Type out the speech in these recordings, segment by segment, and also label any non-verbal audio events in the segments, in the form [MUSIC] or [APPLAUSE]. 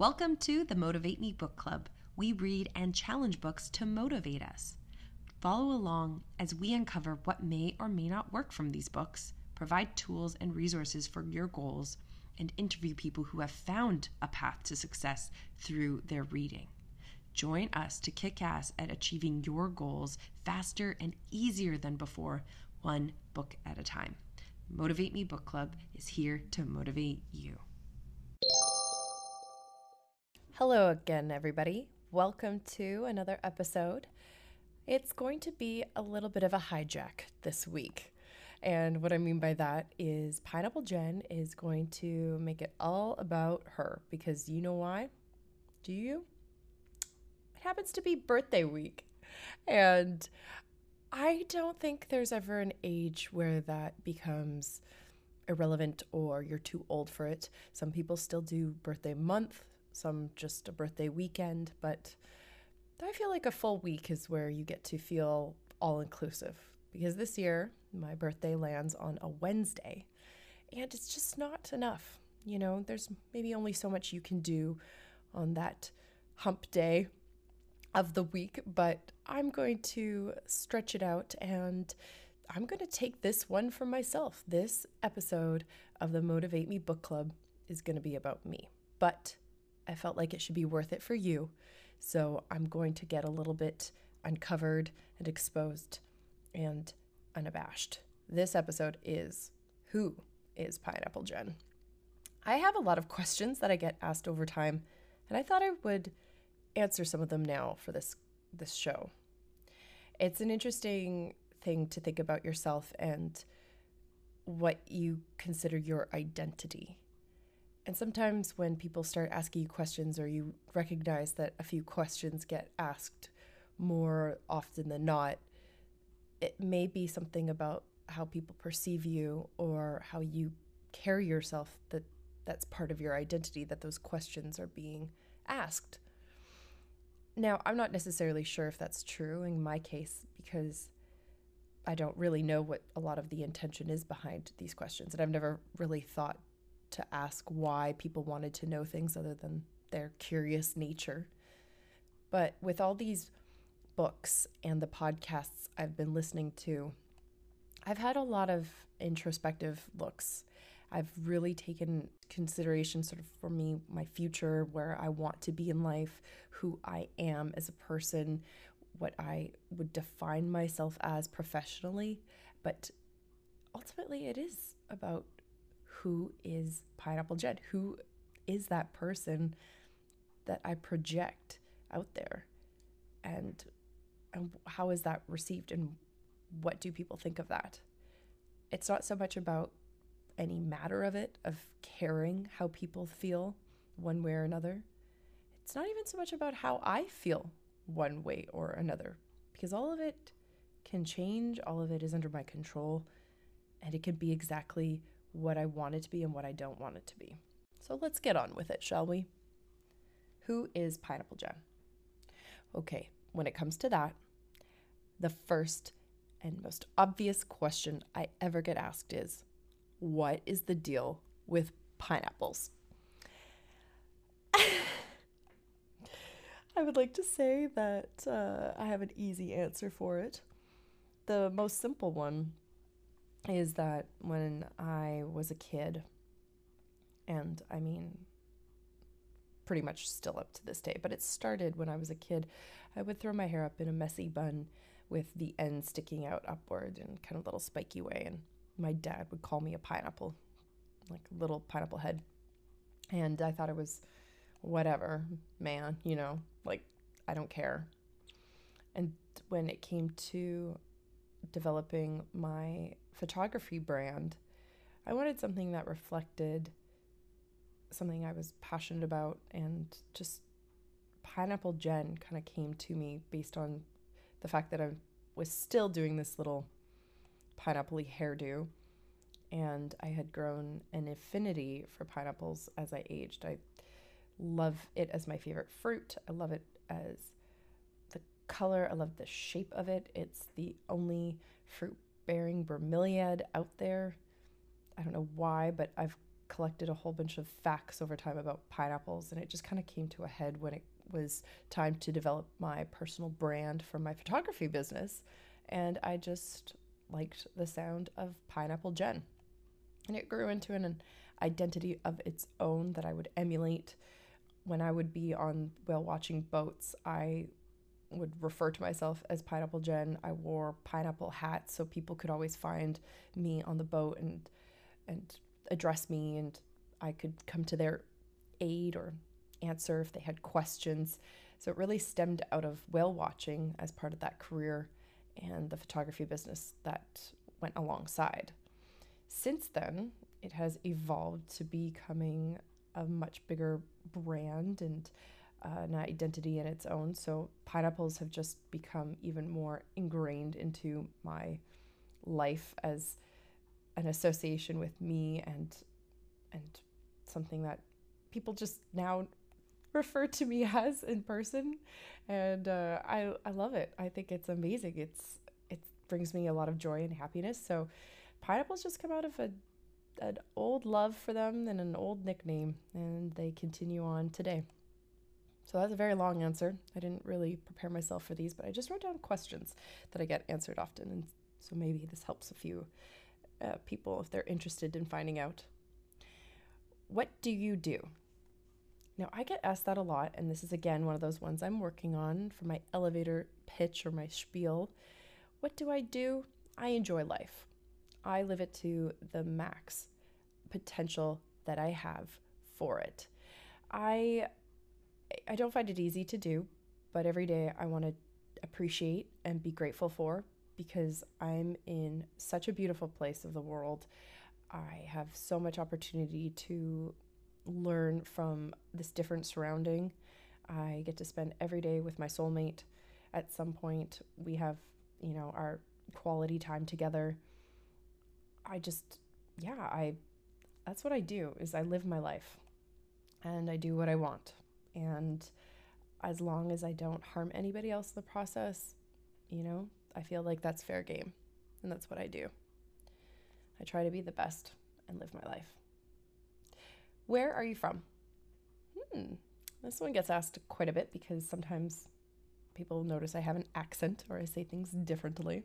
Welcome to the Motivate Me Book Club. We read and challenge books to motivate us. Follow along as we uncover what may or may not work from these books, provide tools and resources for your goals, and interview people who have found a path to success through their reading. Join us to kick ass at achieving your goals faster and easier than before, one book at a time. Motivate Me Book Club is here to motivate you. Hello again, everybody. Welcome to another episode. It's going to be a little bit of a hijack this week. And what I mean by that is Pineapple Jen is going to make it all about her because you know why? Do you? It happens to be birthday week. And I don't think there's ever an age where that becomes irrelevant or you're too old for it. Some people still do birthday month, some just a birthday weekend, but I feel like a full week is where you get to feel all inclusive because this year my birthday lands on a Wednesday and it's just not enough. You know, there's maybe only so much you can do on that hump day of the week, but I'm going to stretch it out and I'm going to take this one for myself. This episode of the Motivate Me Book Club is going to be about me. But I felt like it should be worth it for you. So I'm going to get a little bit uncovered and exposed and unabashed. This episode is Who is Pineapple Jen? I have a lot of [LAUGHS] questions that I get asked over time, and I thought I would answer some of them now for this this show. It's an interesting thing to think about yourself and what you consider your identity. And sometimes when people start asking you questions or you recognize that a few questions get asked more often than not, it may be something about how people perceive you or how you carry yourself that that's part of your identity that those questions are being asked. Now, I'm not necessarily sure if that's true in my case because I don't really know what a lot of the intention is behind these questions and I've never really thought to ask why people wanted to know things other than their curious nature. But with all these books and the podcasts I've been listening to, I've had a lot of introspective looks. I've really taken consideration, sort of for me, my future, where I want to be in life, who I am as a person, what I would define myself as professionally. But ultimately, it is about who is Pineapple Jen? Who is that person that I project out there? And and how is that received and what do people think of that? It's not so much about any matter of it, of caring how people feel one way or another. It's not even so much about how I feel one way or another, because all of it can change, all of it is under my control, and it can be exactly what I want it to be and what I don't want it to be. So let's get on with it, shall we? Who is Pineapple Jen? Okay, when it comes to that, the first and most obvious question I ever get asked is what is the deal with pineapples? [LAUGHS] I would like to say that uh, I have an easy answer for it. The most simple one is that when I was a kid, and I mean, pretty much still up to this day, but it started when I was a kid, I would throw my hair up in a messy bun with the end sticking out upward in kind of a little spiky way. And my dad would call me a pineapple, like little pineapple head. And I thought it was whatever, man, you know, like I don't care. And when it came to developing my photography brand, I wanted something that reflected something I was passionate about and just Pineapple Jen kind of came to me based on the fact that I was still doing this little pineapple hairdo and I had grown an affinity for pineapples as I aged. I love it as my favorite fruit. I love it as color. I love the shape of it. It's the only fruit bearing bromeliad out there. I don't know why, but I've collected a whole bunch of facts over time about pineapples, and it just kind of came to a head when it was time to develop my personal brand for my photography business. And I just liked the sound of Pineapple Jen. And it grew into an identity of its own that I would emulate. When I would be on whale watching boats, I would refer to myself as Pineapple Jen. I wore pineapple hats so people could always find me on the boat and and address me and I could come to their aid or answer if they had questions. So it really stemmed out of whale watching as part of that career and the photography business that went alongside. Since then, it has evolved to becoming a much bigger brand and uh, an identity in its own. So pineapples have just become even more ingrained into my life as an association with me and and something that people just now refer to me [LAUGHS] as in person. And uh, I, I love it. I think it's amazing. It's it brings me a lot of joy and happiness. So pineapples just come out of a, an old love for them and an old nickname and they continue on today so that's a very long answer i didn't really prepare myself for these but i just wrote down questions that i get answered often and so maybe this helps a few uh, people if they're interested in finding out what do you do now, I get asked that a lot, and this is again one of those ones I'm working on for my elevator pitch or my spiel. What do I do? I enjoy life. I live it to the max potential that I have for it. I I don't find it easy to do, but every day I want to appreciate and be grateful for because I'm in such a beautiful place of the world. I have so much opportunity to learn from this different surrounding. I get to spend every day with my soulmate. At some point, we have, you know, our quality time together. I just, yeah, I, that's what I do is I live my life and I do what I want. And as long as I don't harm anybody else in the process, you know, I feel like that's fair game. And that's what I do. I try to be the best and live my life. Where are you from? Hmm. This one gets asked quite a bit because sometimes people notice I have an accent or I say things differently,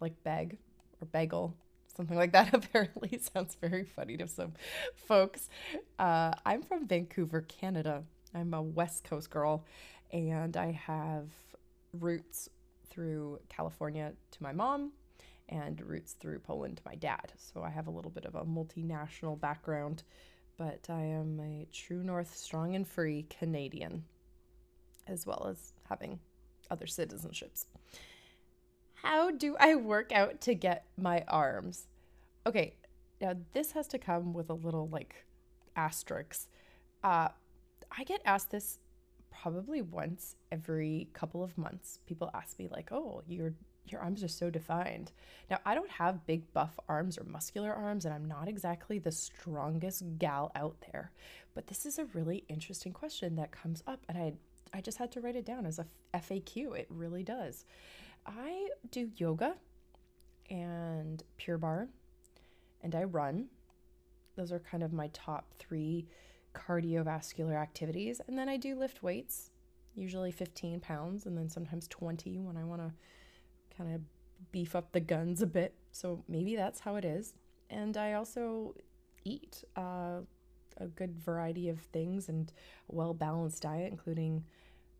like bag or bagel. Something like that [LAUGHS] apparently sounds very funny to some folks. Uh, I'm from Vancouver, Canada. I'm a West Coast girl, and I have roots through California to my mom and roots through Poland to my dad. So I have a little bit of a multinational background but I am a true north, strong and free Canadian, as well as having other citizenships. How do I work out to get my arms? Okay, now this has to come with a little like asterisk. Uh, I get asked this probably once every couple of months. People ask me like, "Oh, you're your arms are so defined. Now, I don't have big buff arms or muscular arms, and I'm not exactly the strongest gal out there. But this is a really interesting question that comes up, and I I just had to write it down as a FAQ. It really does. I do yoga and Pure Barre and I run. Those are kind of my top three cardiovascular activities. And then I do lift weights, usually 15 pounds, and then sometimes 20 when I want to kind of beef up the guns a bit. So maybe that's how it is. And I also eat uh, a good variety of things and a well balanced diet, including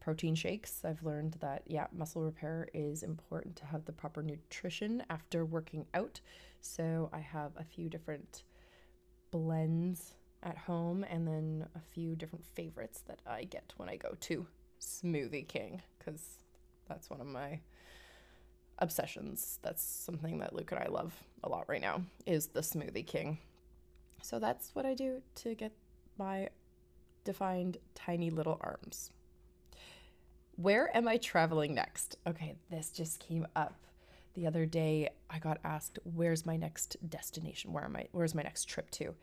protein shakes. I've learned that, yeah, muscle repair is important to have the proper nutrition after working out. So I have a few different blends at home and then a few different favorites that I get when I go to Smoothie King because that's one of my obsessions. That's something that Luke and I love a lot right now is the smoothie king. So that's what I do to get my defined tiny little arms. Where am I traveling next? Okay, this just came up the other day. I got asked, "Where's my next destination? Where am I? Where's my next trip to?"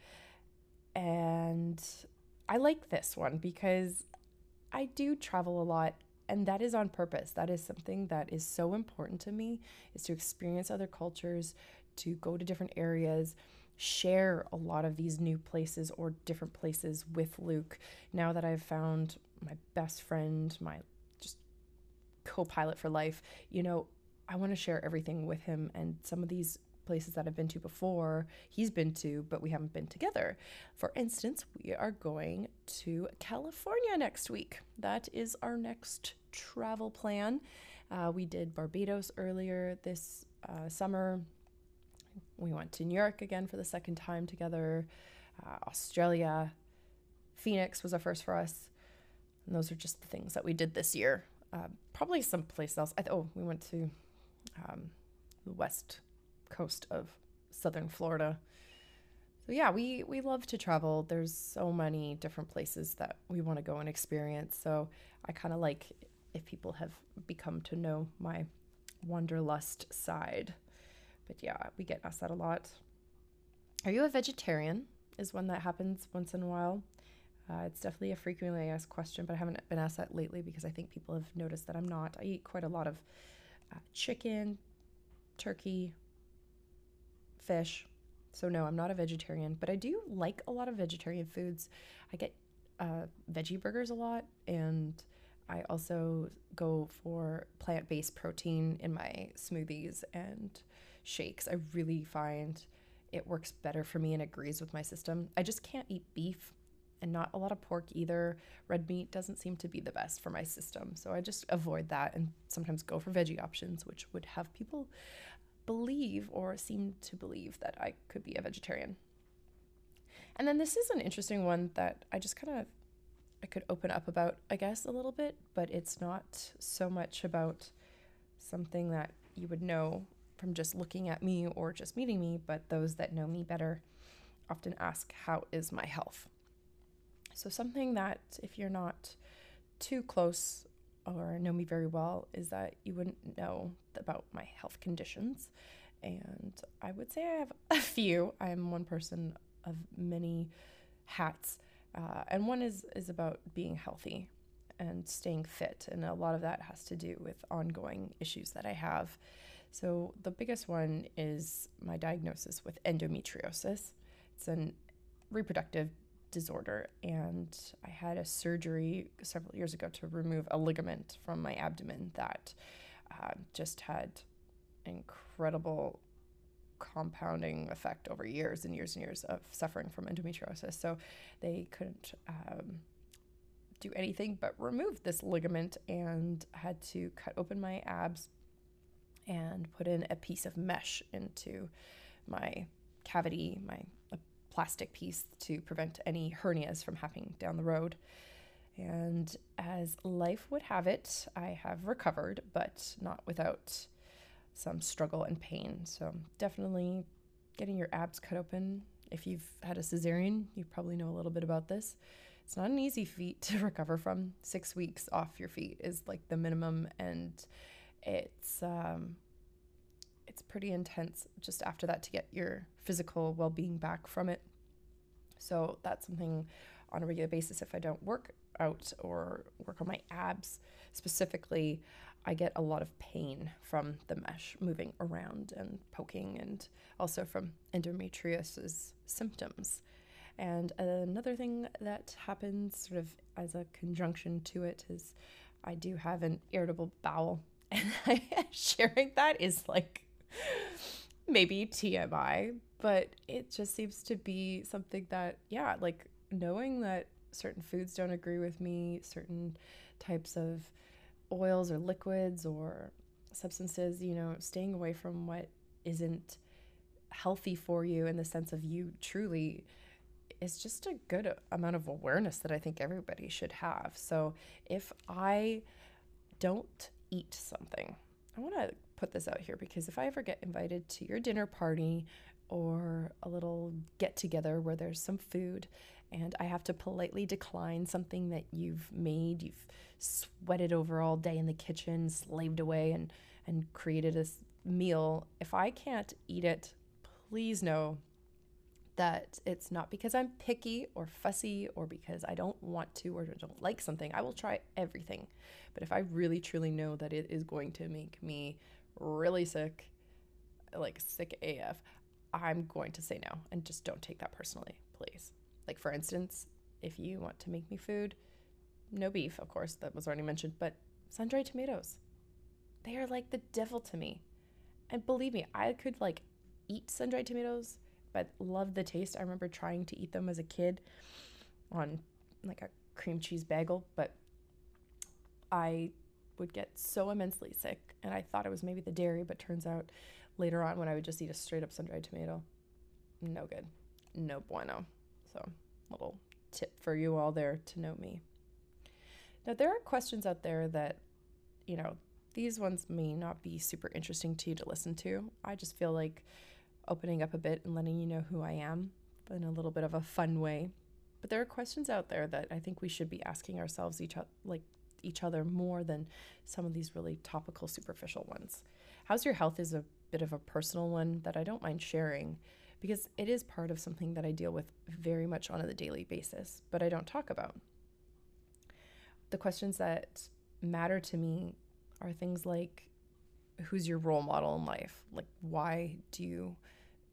And I like this one because I do travel a lot and that is on purpose that is something that is so important to me is to experience other cultures to go to different areas share a lot of these new places or different places with Luke now that I've found my best friend, my just co pilot for life. You know, I want to share everything with him, and some of these places that I've been to before, he's been to, but we haven't been together. For instance, we are going to California next week. That is our next travel plan. Uh, we did Barbados earlier this uh, summer. We went to New York again for the second time together. Uh, Australia, Phoenix was a first for us. And those are just the things that we did this year. Uh, probably someplace else. Th- oh, we went to um, the west coast of southern Florida. So yeah, we we love to travel. There's so many different places that we want to go and experience. So I kind of like if people have become to know my wanderlust side. But yeah, we get asked that a lot. Are you a vegetarian? Is one that happens once in a while. Uh, it's definitely a frequently asked question, but I haven't been asked that lately because I think people have noticed that I'm not. I eat quite a lot of uh, chicken, turkey, fish. So, no, I'm not a vegetarian, but I do like a lot of vegetarian foods. I get uh, veggie burgers a lot, and I also go for plant based protein in my smoothies and shakes. I really find it works better for me and agrees with my system. I just can't eat beef and not a lot of pork either. Red meat doesn't seem to be the best for my system. So I just avoid that and sometimes go for veggie options, which would have people believe or seem to believe that I could be a vegetarian. And then this is an interesting one that I just kind of I could open up about, I guess, a little bit, but it's not so much about something that you would know from just looking at me or just meeting me, but those that know me better often ask, How is my health? So, something that if you're not too close or know me very well is that you wouldn't know about my health conditions. And I would say I have [LAUGHS] a few. I am one person of many hats. Uh, and one is, is about being healthy and staying fit. And a lot of that has to do with ongoing issues that I have. So, the biggest one is my diagnosis with endometriosis. It's a reproductive disorder, and I had a surgery several years ago to remove a ligament from my abdomen that uh, just had incredible compounding effect over years and years and years of suffering from endometriosis. So they couldn't um, do anything but remove this ligament and had to cut open my abs and put in a piece of mesh into my cavity, my plastic piece to prevent any hernias from happening down the road. And as life would have it, I have recovered, but not without some struggle and pain. So, definitely getting your abs cut open. If you've had a cesarean, you probably know a little bit about this. It's not an easy feat [LAUGHS] to recover from. Six weeks off your feet is like the minimum, and it's um, it's pretty intense just after that to get your physical well-being back from it. So that's something on a regular basis. If I don't work out or work on my abs specifically, I get a lot of pain from the mesh moving around and poking, and also from endometriosis symptoms. And another thing that happens sort of as a conjunction to it is I do have an irritable bowel. [LAUGHS] And [LAUGHS] sharing that is like maybe TMI, but it just seems to be something that, yeah, like knowing that certain foods don't agree with me, certain types of oils or liquids or substances, you know, staying away from what isn't healthy for you in the sense of you truly is just a good amount of awareness that I think everybody should have. So if I don't eat something, I want to put this out here because if I ever get invited to your dinner party or a little get together where there's some food and I have to politely decline something that you've made, you've sweated over all day in the kitchen, slaved away and and created a meal, if I can't eat it, please know that it's not because I'm picky or fussy or because I don't want to or don't like something. I will try everything. But if I really truly know that it is going to make me really sick, like sick AF, I'm going to say no and just don't take that personally, please. Like, for instance, if you want to make me food, no beef, of course, that was already mentioned, but sun dried tomatoes. They are like the devil to me. And believe me, I could like eat sun dried tomatoes, but love the taste. I remember trying to eat them as a kid on like a cream cheese bagel, but I would get so immensely sick. And I thought it was maybe the dairy, but turns out later on when I would just eat a straight up sun dried tomato, no good. No bueno. So, little tip for you all there to know me. Now, there are questions out there that, you know, these ones may not be super interesting to you to listen to. I just feel like opening up a bit and letting you know who I am in a little bit of a fun way. But there are questions out there that I think we should be asking ourselves each like each other more than some of these really topical superficial ones. How's your health is a bit of a personal one that I don't mind sharing because it is part of something that I deal with very much on a daily basis, but I don't talk about. The questions that matter to me are things like who's your role model in life? Like, why do you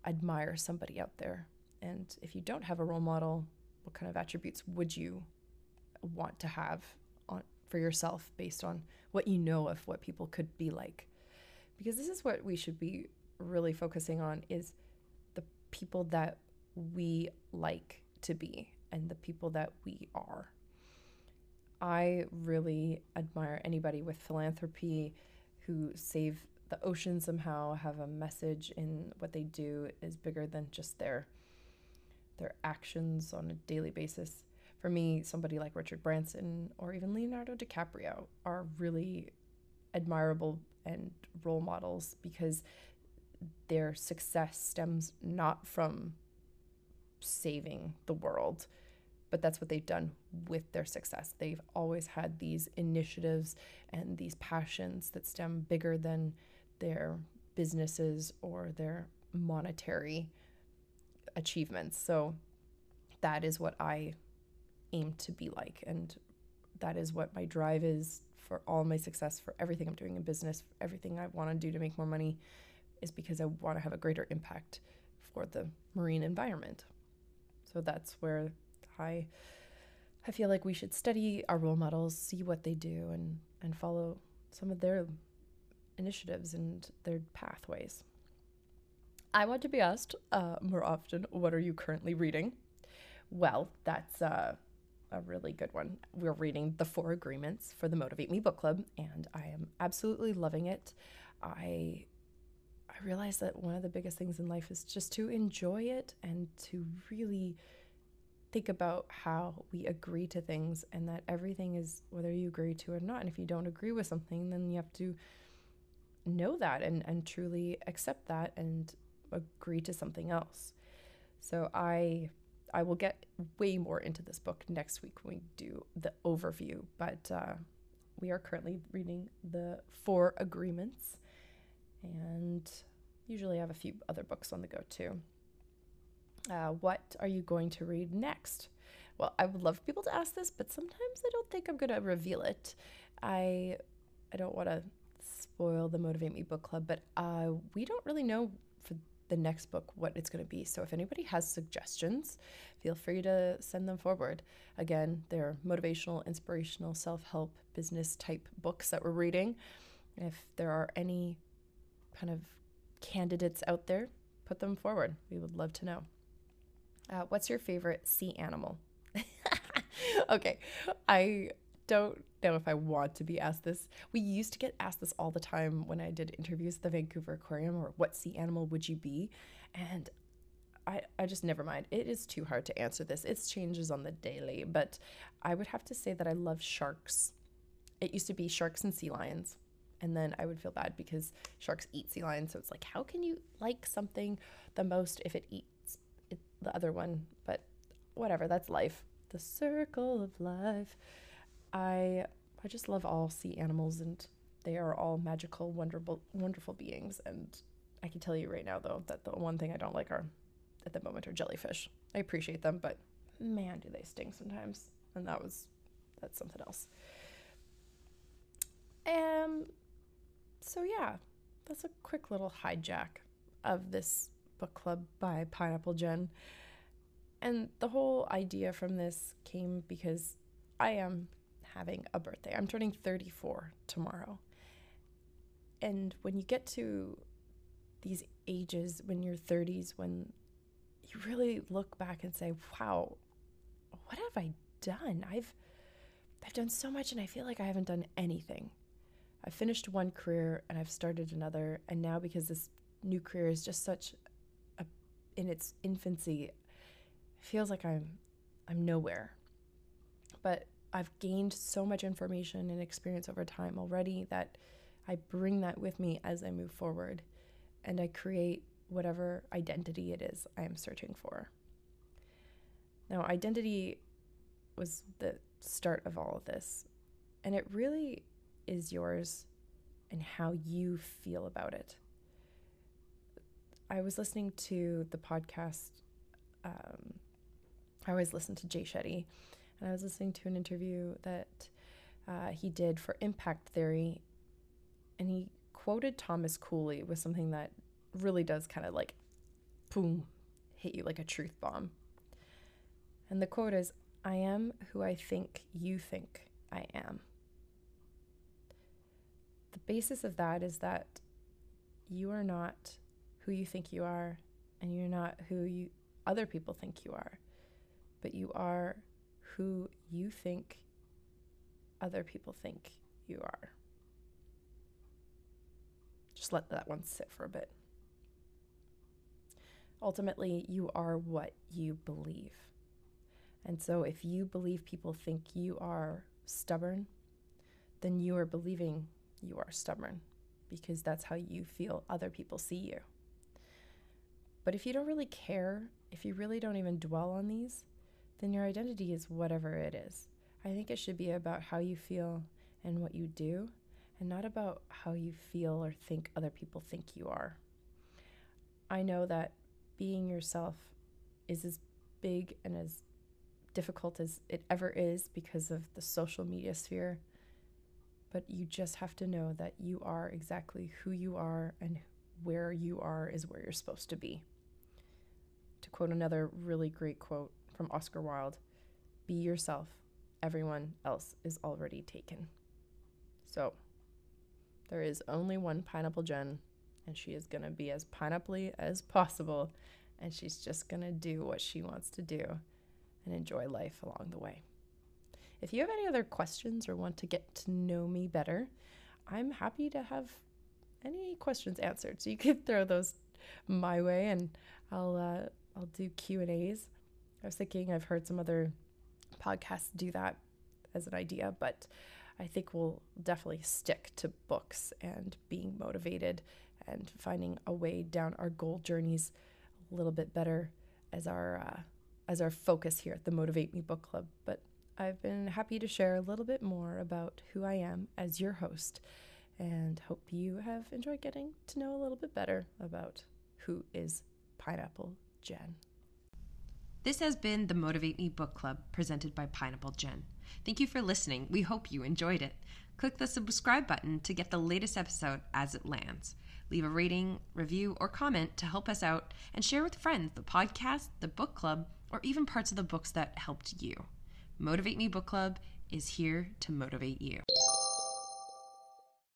admire somebody out there? And if you don't have a role model, what kind of attributes would you want to have on, for yourself based on what you know of what people could be like? Because this is what we should be really focusing on is the people that we like to be and the people that we are. I really admire anybody with philanthropy who save the ocean somehow, have a message in what they do is bigger than just their their actions on a daily basis. For me, somebody like Richard Branson or even Leonardo DiCaprio are really admirable and role models because their success stems not from saving the world, but that's what they've done with their success. They've always had these initiatives and these passions that stem bigger than their businesses or their monetary achievements. So that is what I aim to be like. And that is what my drive is for all my success, for everything I'm doing in business, everything I want to do to make more money, is because I want to have a greater impact for the marine environment. So that's where I I feel like we should study our role models, see what they do, and and follow some of their initiatives and their pathways. I want to be asked uh, more often, what are you currently reading? Well, that's uh, a really good one. We're reading The Four Agreements for the Motivate Me book club, and I am absolutely loving it. I I realize that one of the biggest things in life is just to enjoy it and to really think about how we agree to things and that everything is whether you agree to it or not. And if you don't agree with something, then you have to know that and, and truly accept that and agree to something else. So I I will get way more into this book next week when we do the overview, but uh, we are currently reading the Four Agreements, and usually I have a few other books on the go too. Uh, what are you going to read next? Well, I would love people to ask this, but sometimes I don't think I'm going to reveal it. I I don't want to spoil the Motivate Me book club, but uh, we don't really know for the next book what it's going to be. So if anybody has suggestions, feel free to send them forward. Again, they're motivational, inspirational, self help, business type books that we're reading. If there are any kind of candidates out there, put them forward. We would love to know. Uh, what's your favorite sea animal? [LAUGHS] okay, I don't if I want to be asked this. We used to get asked this all the time when I did interviews at the Vancouver Aquarium or what sea animal would you be? And I, I just never mind. It is too hard to answer this. It changes on the daily, but I would have to say that I love sharks. It used to be sharks and sea lions. And then I would feel bad because sharks eat sea lions. So it's like, how can you like something the most if it eats it, the other one? But whatever, that's life. The circle of life. I I just love all sea animals and they are all magical, wonderful wonderful beings and I can tell you right now though that the one thing I don't like are at the moment are jellyfish. I appreciate them, but man, do they sting sometimes. And that was that's something else. Um so yeah, that's a quick little hijack of this Book Club by Pineapple Jen. And the whole idea from this came because I am having a birthday. I'm turning 34 tomorrow. And when you get to these ages, when you're 30s, when you really look back and say, wow, what have I done? I've I've done so much and I feel like I haven't done anything. I've finished one career and I've started another and now because this new career is just such a in its infancy, it feels like I'm I'm nowhere. But I've gained so much information and experience over time already that I bring that with me as I move forward and I create whatever identity it is I am searching for. Now, identity was the start of all of this, and it really is yours and how you feel about it. I was listening to the podcast. Um, I always listen to Jay Shetty, and I was listening to an interview that uh, he did for Impact Theory, and he quoted Thomas Cooley with something that really does kind of like, boom, hit you like a truth bomb. And the quote is I am who I think you think I am. The basis of that is that you are not who you think you are, and you're not who you other people think you are, but you are who you think other people think you are. Just let that one sit for a bit. Ultimately, you are what you believe. And so, if you believe people think you are stubborn, then you are believing you are stubborn because that's how you feel other people see you. But if you don't really care, if you really don't even dwell on these, then your identity is whatever it is. I think it should be about how you feel and what you do, and not about how you feel or think other people think you are. I know that being yourself is as big and as difficult as it ever is because of the social media sphere. But you just have to know that you are exactly who you are and where you are is where you're supposed to be. To quote another really great quote from Oscar Wilde be yourself, everyone else is already taken. So, there is only one Pineapple Jen, and she is going to be as pineapple as possible, and she's just going to do what she wants to do and enjoy life along the way. If you have any other questions or want to get to know me better, I'm happy to have any questions answered. So you can [LAUGHS] throw those my way, and I'll uh, I'll do Q and A's. I was thinking I've heard some other podcasts do that as an idea, but I think we'll definitely stick to books and being motivated and finding a way down our goal journeys a little bit better as our uh, as our focus here at the Motivate Me Book Club. But I've been happy to share a little bit more about who I am as your host, and hope you have enjoyed getting to know a little bit better about who is Pineapple Jen. This has been the Motivate Me Book Club presented by Pineapple Jen. Thank you for listening. We hope you enjoyed it. Click the subscribe button to get the latest episode as it lands. Leave a rating, review, or comment to help us out and share with friends the podcast, the book club, or even parts of the books that helped you. Motivate Me Book Club is here to motivate you.